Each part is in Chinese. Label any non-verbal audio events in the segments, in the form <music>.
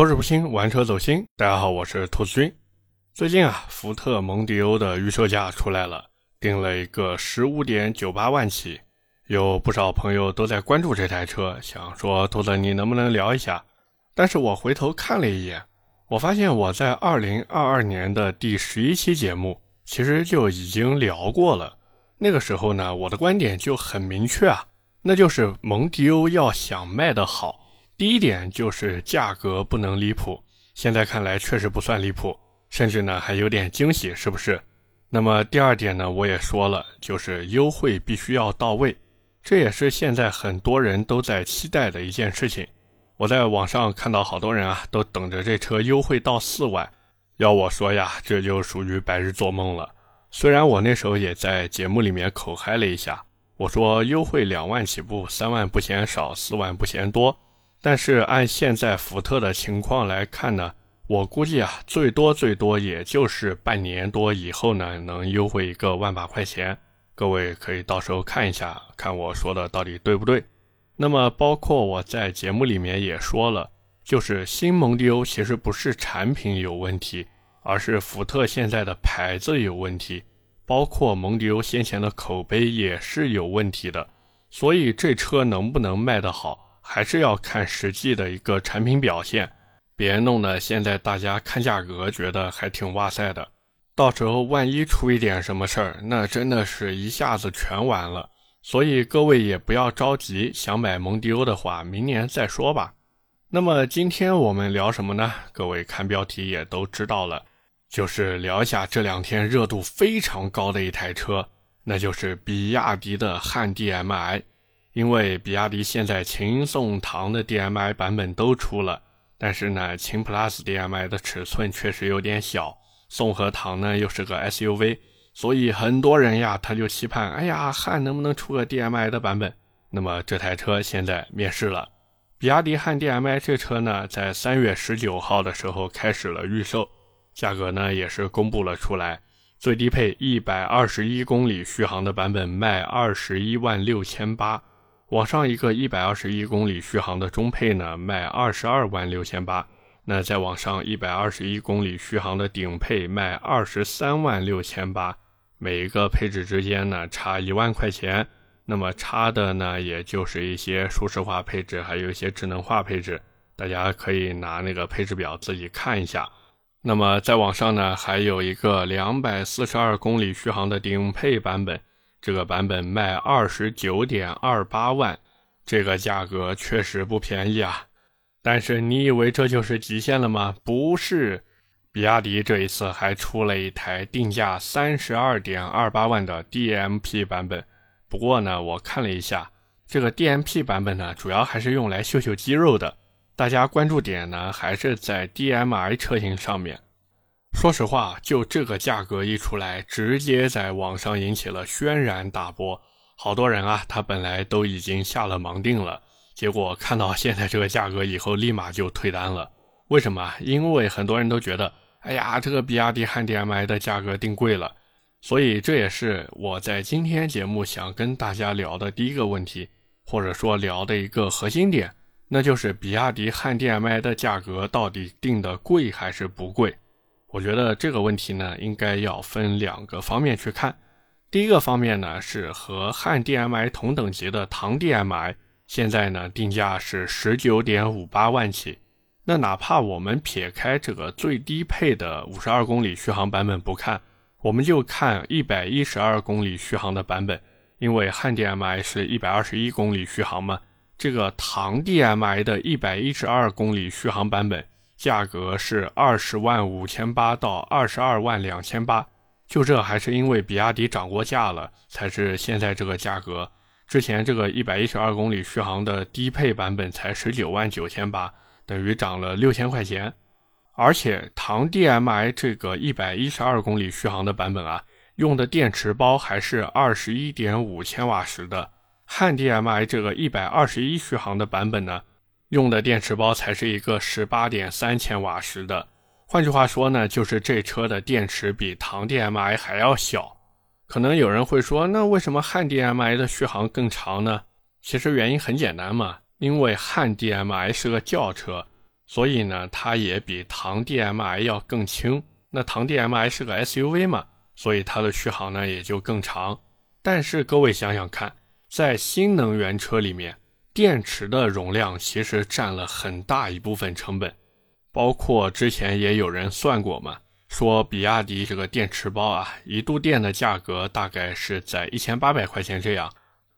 口齿不清，玩车走心。大家好，我是兔子君。最近啊，福特蒙迪欧的预售价出来了，定了一个十五点九八万起。有不少朋友都在关注这台车，想说兔子你能不能聊一下？但是我回头看了一眼，我发现我在二零二二年的第十一期节目其实就已经聊过了。那个时候呢，我的观点就很明确啊，那就是蒙迪欧要想卖得好。第一点就是价格不能离谱，现在看来确实不算离谱，甚至呢还有点惊喜，是不是？那么第二点呢，我也说了，就是优惠必须要到位，这也是现在很多人都在期待的一件事情。我在网上看到好多人啊，都等着这车优惠到四万，要我说呀，这就属于白日做梦了。虽然我那时候也在节目里面口嗨了一下，我说优惠两万起步，三万不嫌少，四万不嫌多。但是按现在福特的情况来看呢，我估计啊，最多最多也就是半年多以后呢，能优惠一个万把块钱。各位可以到时候看一下，看我说的到底对不对。那么包括我在节目里面也说了，就是新蒙迪欧其实不是产品有问题，而是福特现在的牌子有问题，包括蒙迪欧先前的口碑也是有问题的。所以这车能不能卖得好？还是要看实际的一个产品表现，别弄得现在大家看价格觉得还挺哇塞的，到时候万一出一点什么事儿，那真的是一下子全完了。所以各位也不要着急，想买蒙迪欧的话，明年再说吧。那么今天我们聊什么呢？各位看标题也都知道了，就是聊一下这两天热度非常高的一台车，那就是比亚迪的汉 DM-i。因为比亚迪现在秦宋唐的 DM-i 版本都出了，但是呢，秦 PLUS DM-i 的尺寸确实有点小，宋和唐呢又是个 SUV，所以很多人呀他就期盼，哎呀，汉能不能出个 DM-i 的版本？那么这台车现在面世了，比亚迪汉 DM-i 这车呢，在三月十九号的时候开始了预售，价格呢也是公布了出来，最低配一百二十一公里续航的版本卖二十一万六千八。往上一个一百二十一公里续航的中配呢，卖二十二万六千八。那再往上一百二十一公里续航的顶配卖二十三万六千八。每一个配置之间呢差一万块钱。那么差的呢，也就是一些舒适化配置，还有一些智能化配置。大家可以拿那个配置表自己看一下。那么再往上呢，还有一个两百四十二公里续航的顶配版本。这个版本卖二十九点二八万，这个价格确实不便宜啊。但是你以为这就是极限了吗？不是，比亚迪这一次还出了一台定价三十二点二八万的 DMP 版本。不过呢，我看了一下，这个 DMP 版本呢，主要还是用来秀秀肌肉的。大家关注点呢，还是在 DMI 车型上面。说实话，就这个价格一出来，直接在网上引起了轩然大波。好多人啊，他本来都已经下了盲定了，结果看到现在这个价格以后，立马就退单了。为什么？因为很多人都觉得，哎呀，这个比亚迪汉 DM-i 的价格定贵了。所以这也是我在今天节目想跟大家聊的第一个问题，或者说聊的一个核心点，那就是比亚迪汉 DM-i 的价格到底定的贵还是不贵？我觉得这个问题呢，应该要分两个方面去看。第一个方面呢，是和汉 DM-i 同等级的唐 DM-i，现在呢定价是十九点五八万起。那哪怕我们撇开这个最低配的五十二公里续航版本不看，我们就看一百一十二公里续航的版本，因为汉 DM-i 是一百二十一公里续航嘛，这个唐 DM-i 的一百一十二公里续航版本。价格是二十万五千八到二十二万两千八，就这还是因为比亚迪涨过价了，才是现在这个价格。之前这个一百一十二公里续航的低配版本才十九万九千八，等于涨了六千块钱。而且唐 DM-i 这个一百一十二公里续航的版本啊，用的电池包还是二十一点五千瓦时的，汉 DM-i 这个一百二十一续航的版本呢。用的电池包才是一个十八点三千瓦时的，换句话说呢，就是这车的电池比唐 DM-i 还要小。可能有人会说，那为什么汉 DM-i 的续航更长呢？其实原因很简单嘛，因为汉 DM-i 是个轿车，所以呢，它也比唐 DM-i 要更轻。那唐 DM-i 是个 SUV 嘛，所以它的续航呢也就更长。但是各位想想看，在新能源车里面，电池的容量其实占了很大一部分成本。包括之前也有人算过嘛，说比亚迪这个电池包啊，一度电的价格大概是在一千八百块钱这样。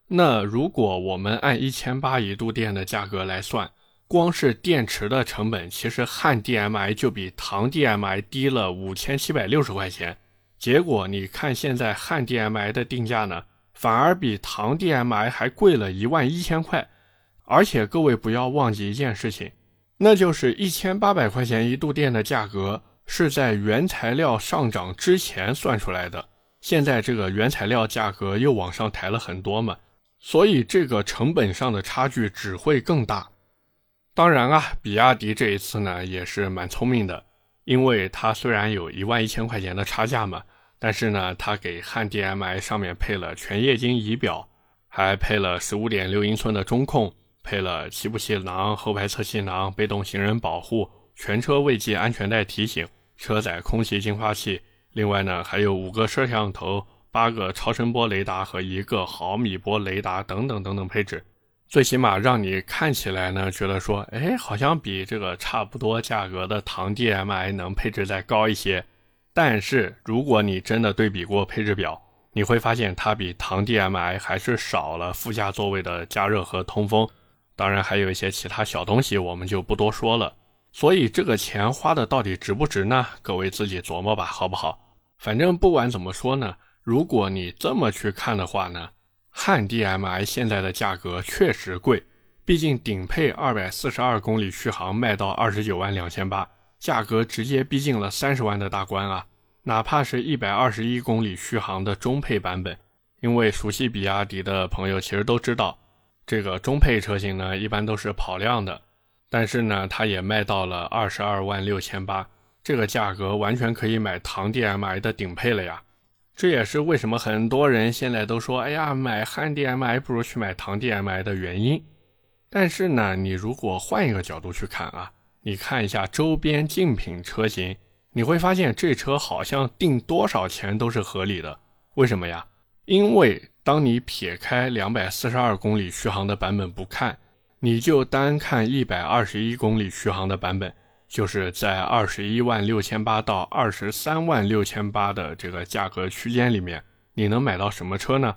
那如果我们按一千八一度电的价格来算，光是电池的成本，其实汉 DM-i 就比唐 DM-i 低了五千七百六十块钱。结果你看现在汉 DM-i 的定价呢，反而比唐 DM-i 还贵了一万一千块。而且各位不要忘记一件事情，那就是一千八百块钱一度电的价格是在原材料上涨之前算出来的。现在这个原材料价格又往上抬了很多嘛，所以这个成本上的差距只会更大。当然啊，比亚迪这一次呢也是蛮聪明的，因为它虽然有一万一千块钱的差价嘛，但是呢，它给汉 DM-i 上面配了全液晶仪表，还配了十五点六英寸的中控，配了七部气囊、后排侧气囊、被动行人保护、全车未系安全带提醒、车载空气净化器，另外呢还有五个摄像头、八个超声波雷达和一个毫米波雷达等等等等配置。最起码让你看起来呢，觉得说，哎，好像比这个差不多价格的唐 DM-i 能配置再高一些。但是如果你真的对比过配置表，你会发现它比唐 DM-i 还是少了副驾座位的加热和通风，当然还有一些其他小东西，我们就不多说了。所以这个钱花的到底值不值呢？各位自己琢磨吧，好不好？反正不管怎么说呢，如果你这么去看的话呢。汉 DM-i 现在的价格确实贵，毕竟顶配二百四十二公里续航卖到二十九万两千八，价格直接逼近了三十万的大关啊！哪怕是一百二十一公里续航的中配版本，因为熟悉比亚迪的朋友其实都知道，这个中配车型呢一般都是跑量的，但是呢它也卖到了二十二万六千八，这个价格完全可以买唐 DM-i 的顶配了呀！这也是为什么很多人现在都说：“哎呀，买汉 DM-i 不如去买唐 DM-i 的原因。”但是呢，你如果换一个角度去看啊，你看一下周边竞品车型，你会发现这车好像定多少钱都是合理的。为什么呀？因为当你撇开两百四十二公里续航的版本不看，你就单看一百二十一公里续航的版本。就是在二十一万六千八到二十三万六千八的这个价格区间里面，你能买到什么车呢？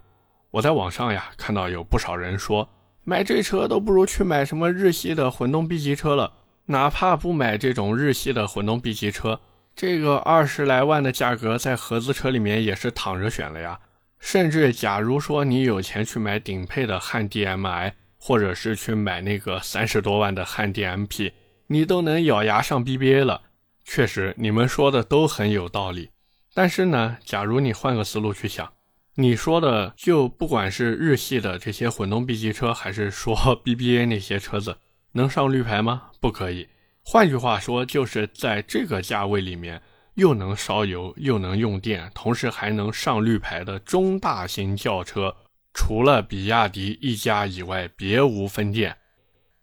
我在网上呀看到有不少人说，买这车都不如去买什么日系的混动 B 级车了。哪怕不买这种日系的混动 B 级车，这个二十来万的价格在合资车里面也是躺着选了呀。甚至假如说你有钱去买顶配的汉 DM-i，或者是去买那个三十多万的汉 DM-P。你都能咬牙上 BBA 了，确实，你们说的都很有道理。但是呢，假如你换个思路去想，你说的就不管是日系的这些混动 B 级车，还是说 <laughs> BBA 那些车子，能上绿牌吗？不可以。换句话说，就是在这个价位里面，又能烧油又能用电，同时还能上绿牌的中大型轿车，除了比亚迪一家以外，别无分店。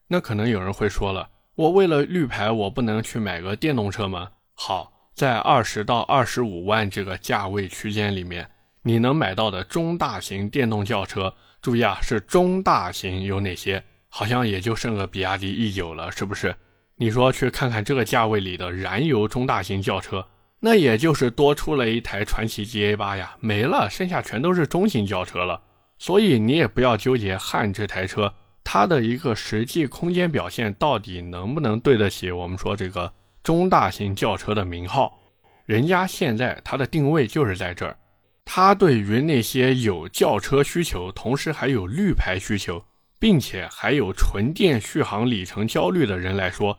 那可能有人会说了。我为了绿牌，我不能去买个电动车吗？好，在二十到二十五万这个价位区间里面，你能买到的中大型电动轿车，注意啊，是中大型有哪些？好像也就剩个比亚迪 E 九了，是不是？你说去看看这个价位里的燃油中大型轿车，那也就是多出了一台传祺 GA 八呀，没了，剩下全都是中型轿车了。所以你也不要纠结汉这台车。它的一个实际空间表现到底能不能对得起我们说这个中大型轿车的名号？人家现在它的定位就是在这儿，它对于那些有轿车需求，同时还有绿牌需求，并且还有纯电续航里程焦虑的人来说，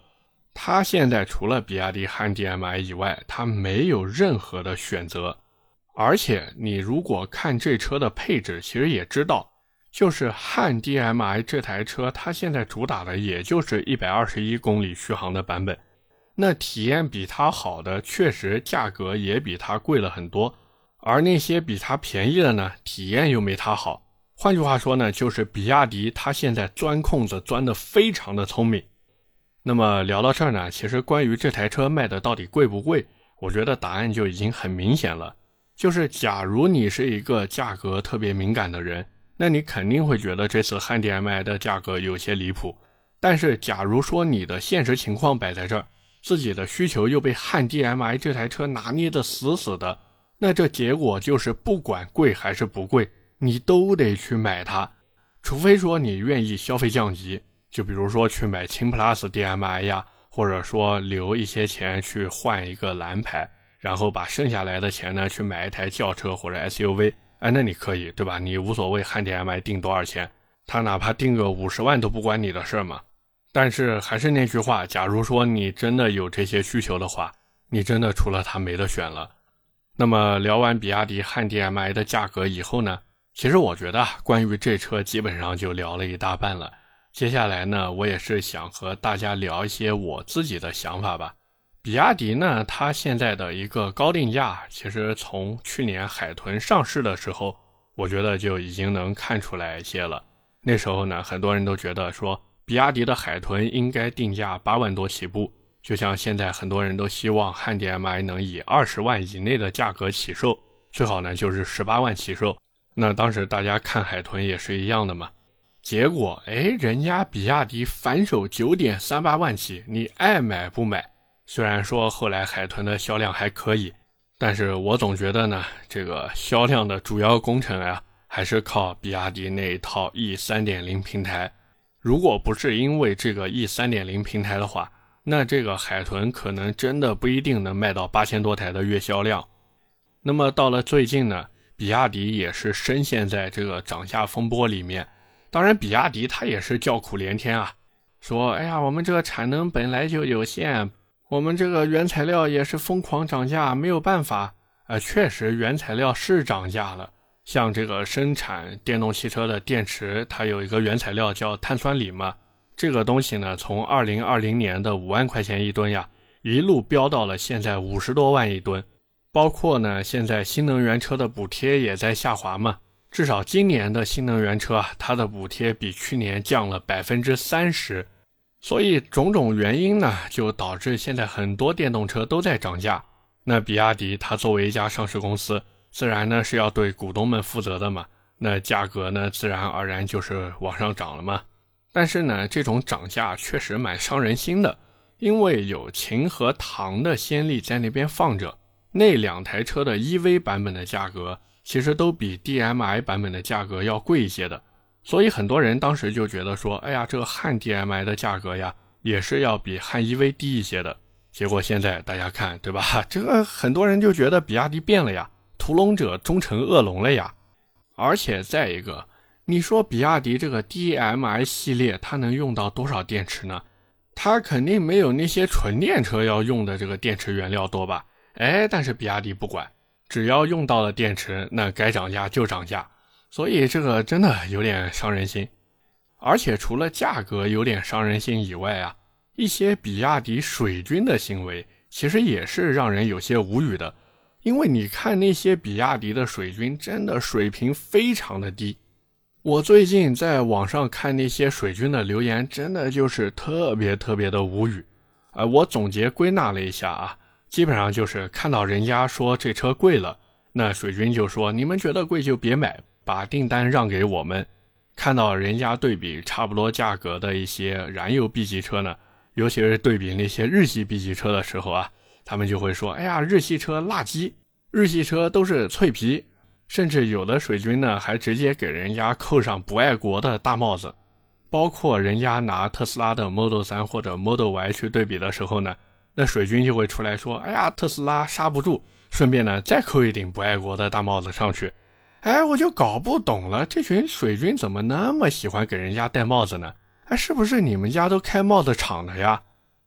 它现在除了比亚迪汉 DM-i 以外，它没有任何的选择。而且你如果看这车的配置，其实也知道。就是汉 DM-i 这台车，它现在主打的也就是一百二十一公里续航的版本，那体验比它好的，确实价格也比它贵了很多。而那些比它便宜的呢，体验又没它好。换句话说呢，就是比亚迪它现在钻空子钻得非常的聪明。那么聊到这儿呢，其实关于这台车卖的到底贵不贵，我觉得答案就已经很明显了，就是假如你是一个价格特别敏感的人，那你肯定会觉得这次汉 DM-i 的价格有些离谱。但是假如说你的现实情况摆在这儿，自己的需求又被汉 DM-i 这台车拿捏的死死的，那这结果就是不管贵还是不贵，你都得去买它，除非说你愿意消费降级。就比如说去买秦 Plus DM-i 呀，或者说留一些钱去换一个蓝牌，然后把剩下来的钱呢去买一台轿车或者 SUV，哎，那你可以，对吧？你无所谓汉 DM-i 定多少钱，他哪怕定个五十万都不关你的事儿嘛。但是还是那句话，假如说你真的有这些需求的话，你真的除了它没得选了。那么聊完比亚迪汉 DM-i 的价格以后呢，其实我觉得关于这车基本上就聊了一大半了。接下来呢，我也是想和大家聊一些我自己的想法吧。比亚迪呢，它现在的一个高定价，其实从去年海豚上市的时候，我觉得就已经能看出来一些了。那时候呢，很多人都觉得说，比亚迪的海豚应该定价八万多起步，就像现在很多人都希望汉 DM-i 能以二十万以内的价格起售，最好呢就是十八万起售。那当时大家看海豚也是一样的嘛。结果，哎，人家比亚迪反手九点三八万起，你爱买不买？虽然说后来海豚的销量还可以，但是我总觉得呢，这个销量的主要功臣呀，还是靠比亚迪那一套 E 三点零平台。如果不是因为这个 E 三点零平台的话，那这个海豚可能真的不一定能卖到八千多台的月销量。那么到了最近呢，比亚迪也是深陷在这个涨价风波里面。当然，比亚迪它也是叫苦连天啊，说：“哎呀，我们这个产能本来就有限，我们这个原材料也是疯狂涨价，没有办法。”啊，确实原材料是涨价了。像这个生产电动汽车的电池，它有一个原材料叫碳酸锂嘛，这个东西呢，从二零二零年的五万块钱一吨呀，一路飙到了现在五十多万一吨。包括呢，现在新能源车的补贴也在下滑嘛。至少今年的新能源车啊，它的补贴比去年降了百分之三十，所以种种原因呢，就导致现在很多电动车都在涨价。那比亚迪它作为一家上市公司，自然呢是要对股东们负责的嘛，那价格呢自然而然就是往上涨了嘛。但是呢，这种涨价确实蛮伤人心的，因为有秦和唐的先例在那边放着，那两台车的 EV 版本的价格。其实都比 DM-i 版本的价格要贵一些的，所以很多人当时就觉得说，哎呀，这个汉 DM-i 的价格呀，也是要比汉 EV 低一些的。结果现在大家看，对吧？<laughs> 这个很多人就觉得比亚迪变了呀，屠龙者终成恶龙了呀。而且再一个，你说比亚迪这个 DM-i 系列，它能用到多少电池呢？它肯定没有那些纯电车要用的这个电池原料多吧？哎，但是比亚迪不管。只要用到了电池，那该涨价就涨价，所以这个真的有点伤人心。而且除了价格有点伤人心以外啊，一些比亚迪水军的行为其实也是让人有些无语的。因为你看那些比亚迪的水军，真的水平非常的低。我最近在网上看那些水军的留言，真的就是特别特别的无语。啊，我总结归纳了一下啊。基本上就是看到人家说这车贵了，那水军就说你们觉得贵就别买，把订单让给我们。看到人家对比差不多价格的一些燃油 B 级车呢，尤其是对比那些日系 B 级车的时候啊，他们就会说：“哎呀，日系车垃圾，日系车都是脆皮。”甚至有的水军呢，还直接给人家扣上不爱国的大帽子。包括人家拿特斯拉的 Model 3或者 Model Y 去对比的时候呢。那水军就会出来说：“哎呀，特斯拉刹不住。”顺便呢，再扣一顶不爱国的大帽子上去。哎，我就搞不懂了，这群水军怎么那么喜欢给人家戴帽子呢？哎，是不是你们家都开帽子厂的呀？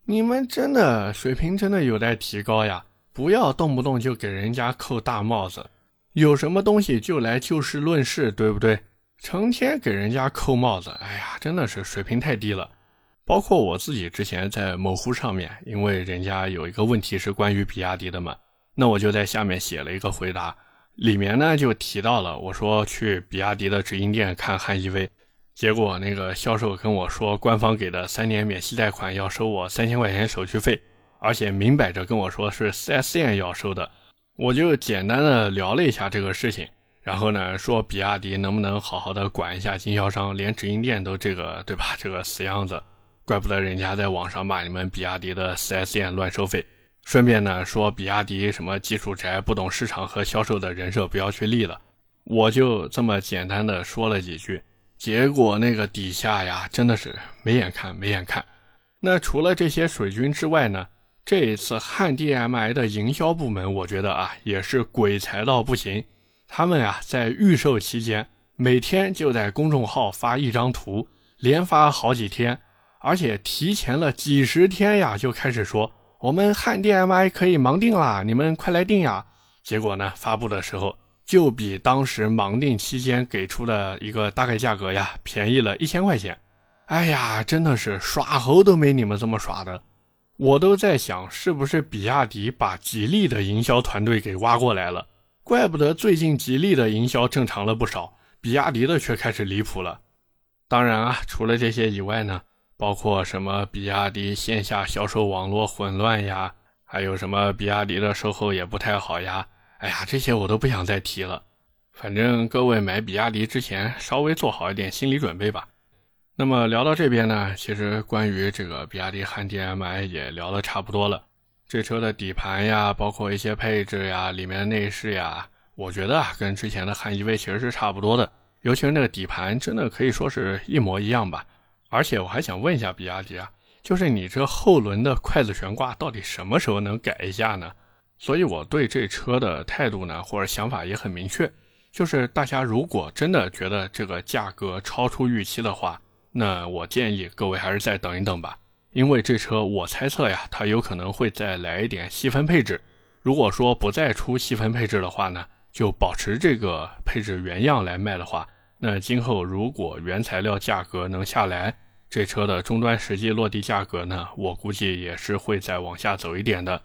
你们真的水平真的有待提高呀！不要动不动就给人家扣大帽子，有什么东西就来就事论事，对不对？成天给人家扣帽子，哎呀，真的是水平太低了。包括我自己之前在某乎上面，因为人家有一个问题是关于比亚迪的嘛，那我就在下面写了一个回答，里面呢就提到了，我说去比亚迪的直营店看汉 EV，结果那个销售跟我说，官方给的三年免息贷款要收我三千块钱手续费，而且明摆着跟我说是 4S 店要收的。我就简单的聊了一下这个事情，然后呢说比亚迪能不能好好的管一下经销商，连直营店都这个对吧？这个死样子，怪不得人家在网上骂你们比亚迪的 4S 店乱收费。顺便呢说比亚迪什么技术宅，不懂市场和销售的人设不要去立了。我就这么简单的说了几句。结果那个底下呀，真的是没眼看，没眼看。那除了这些水军之外呢，这一次汉 DMI 的营销部门，我觉得啊，也是鬼才到不行。他们呀，在预售期间，每天就在公众号发一张图，连发好几天，而且提前了几十天呀，就开始说我们汉 DMI 可以盲定啦，你们快来定呀。结果呢，发布的时候。就比当时盲定期间给出的一个大概价格呀，便宜了一千块钱。哎呀，真的是耍猴都没你们这么耍的。我都在想，是不是比亚迪把吉利的营销团队给挖过来了？怪不得最近吉利的营销正常了不少，比亚迪的却开始离谱了。当然啊，除了这些以外呢，包括什么比亚迪线下销售网络混乱呀，还有什么比亚迪的售后也不太好呀。哎呀，这些我都不想再提了。反正各位买比亚迪之前，稍微做好一点心理准备吧。那么聊到这边呢，其实关于这个比亚迪汉 DM-i 也聊得差不多了。这车的底盘呀，包括一些配置呀，里面内饰呀，我觉得啊，跟之前的汉 EV 其实是差不多的。尤其是那个底盘，真的可以说是一模一样吧。而且我还想问一下比亚迪啊，就是你这后轮的筷子悬挂到底什么时候能改一下呢？所以我对这车的态度呢，或者想法也很明确，就是大家如果真的觉得这个价格超出预期的话，那我建议各位还是再等一等吧。因为这车我猜测呀，它有可能会再来一点细分配置。如果说不再出细分配置的话呢，就保持这个配置原样来卖的话，那今后如果原材料价格能下来，这车的终端实际落地价格呢，我估计也是会再往下走一点的。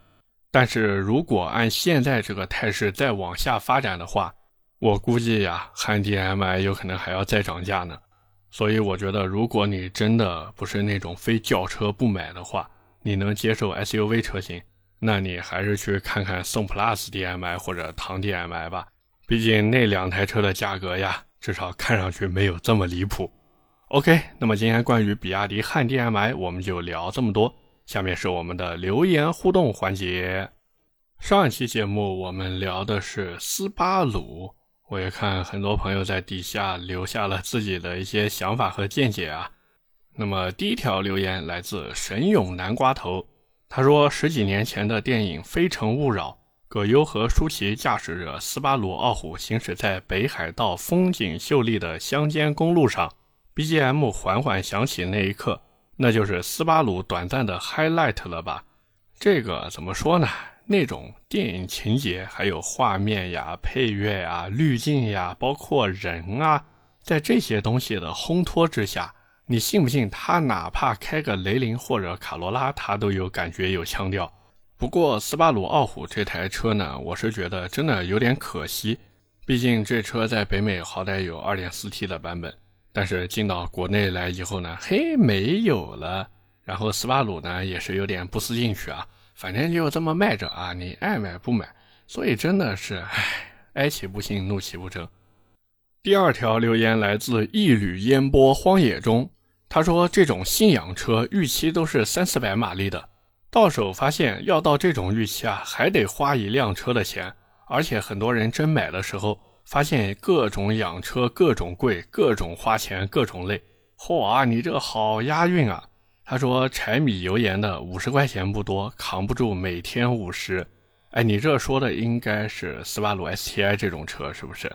但是如果按现在这个态势再往下发展的话，我估计呀，汉 DM-i 有可能还要再涨价呢。所以我觉得，如果你真的不是那种非轿车不买的话，你能接受 SUV 车型，那你还是去看看宋 PLUS DM-i 或者唐 DM-i 吧。毕竟那两台车的价格呀，至少看上去没有这么离谱。OK，那么今天关于比亚迪汉 DM-i 我们就聊这么多。下面是我们的留言互动环节。上一期节目我们聊的是斯巴鲁，我也看很多朋友在底下留下了自己的一些想法和见解啊。那么第一条留言来自神勇南瓜头，他说十几年前的电影《非诚勿扰》，葛优和舒淇驾驶着斯巴鲁傲虎行驶在北海道风景秀丽的乡间公路上，BGM 缓缓响起那一刻。那就是斯巴鲁短暂的 highlight 了吧？这个怎么说呢？那种电影情节，还有画面呀、配乐呀、滤镜呀，包括人啊，在这些东西的烘托之下，你信不信他哪怕开个雷凌或者卡罗拉，他都有感觉有腔调。不过斯巴鲁傲虎这台车呢，我是觉得真的有点可惜，毕竟这车在北美好歹有 2.4T 的版本。但是进到国内来以后呢，嘿，没有了。然后斯巴鲁呢也是有点不思进取啊，反正就这么卖着啊，你爱买不买。所以真的是，唉，哀其不幸，怒其不争。第二条留言来自一缕烟波荒野中，他说这种信仰车预期都是三四百马力的，到手发现要到这种预期啊，还得花一辆车的钱，而且很多人真买的时候。发现各种养车，各种贵，各种花钱，各种累。嚯啊，你这好押韵啊！他说柴米油盐的五十块钱不多，扛不住每天五十。哎，你这说的应该是斯巴鲁 STI 这种车是不是？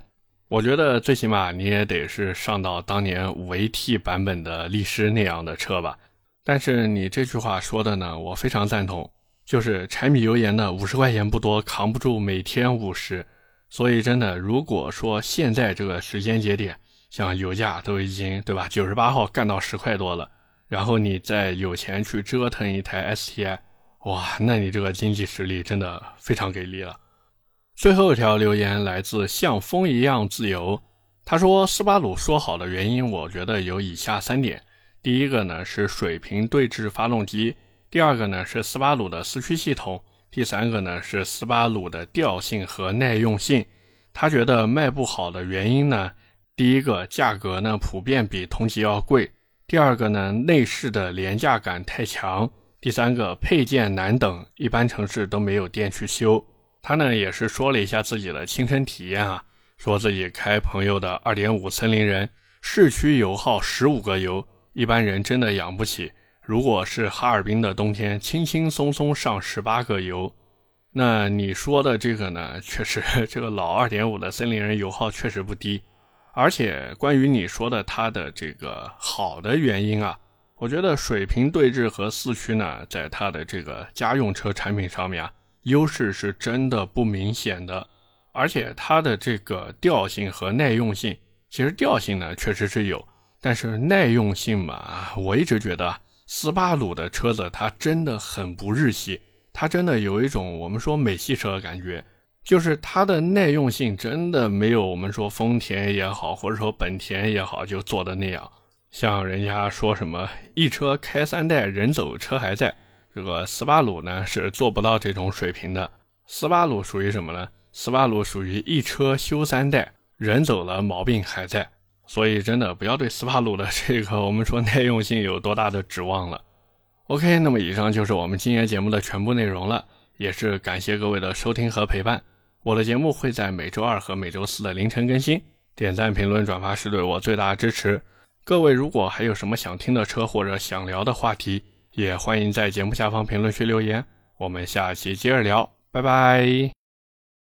我觉得最起码你也得是上到当年五 AT 版本的力狮那样的车吧。但是你这句话说的呢，我非常赞同，就是柴米油盐的五十块钱不多，扛不住每天五十。所以，真的，如果说现在这个时间节点，像油价都已经对吧，九十八号干到十块多了，然后你再有钱去折腾一台 STI，哇，那你这个经济实力真的非常给力了。最后一条留言来自像风一样自由，他说斯巴鲁说好的原因，我觉得有以下三点：第一个呢是水平对置发动机；第二个呢是斯巴鲁的四驱系统；第三个呢是斯巴鲁的调性和耐用性。他觉得卖不好的原因呢，第一个价格呢普遍比同级要贵；第二个呢内饰的廉价感太强；第三个配件难等，一般城市都没有店去修。他呢也是说了一下自己的亲身体验啊，说自己开朋友的2.5森林人，市区油耗15个油，一般人真的养不起。如果是哈尔滨的冬天，轻轻松松上18个油。那你说的这个呢，确实 <laughs> 这个老2.5的森林人油耗确实不低。而且关于你说的它的这个好的原因啊，我觉得水平对置和四驱呢，在它的这个家用车产品上面啊。优势是真的不明显的，而且它的这个调性和耐用性，其实调性呢确实是有，但是耐用性嘛，我一直觉得斯巴鲁的车子它真的很不日系，它真的有一种我们说美系车的感觉，就是它的耐用性真的没有我们说丰田也好，或者说本田也好就做的那样，像人家说什么一车开三代，人走车还在。这个斯巴鲁呢是做不到这种水平的。斯巴鲁属于什么呢？斯巴鲁属于一车修三代，人走了毛病还在。所以真的不要对斯巴鲁的 <laughs> 这个我们说耐用性有多大的指望了。OK，那么以上就是我们今天节目的全部内容了，也是感谢各位的收听和陪伴。我的节目会在每周二和每周四的凌晨更新，点赞、评论、转发是对我最大的支持。各位如果还有什么想听的车或者想聊的话题，也欢迎在节目下方评论区留言，我们下期接着聊，拜拜。